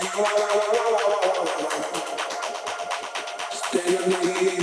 Stay with me.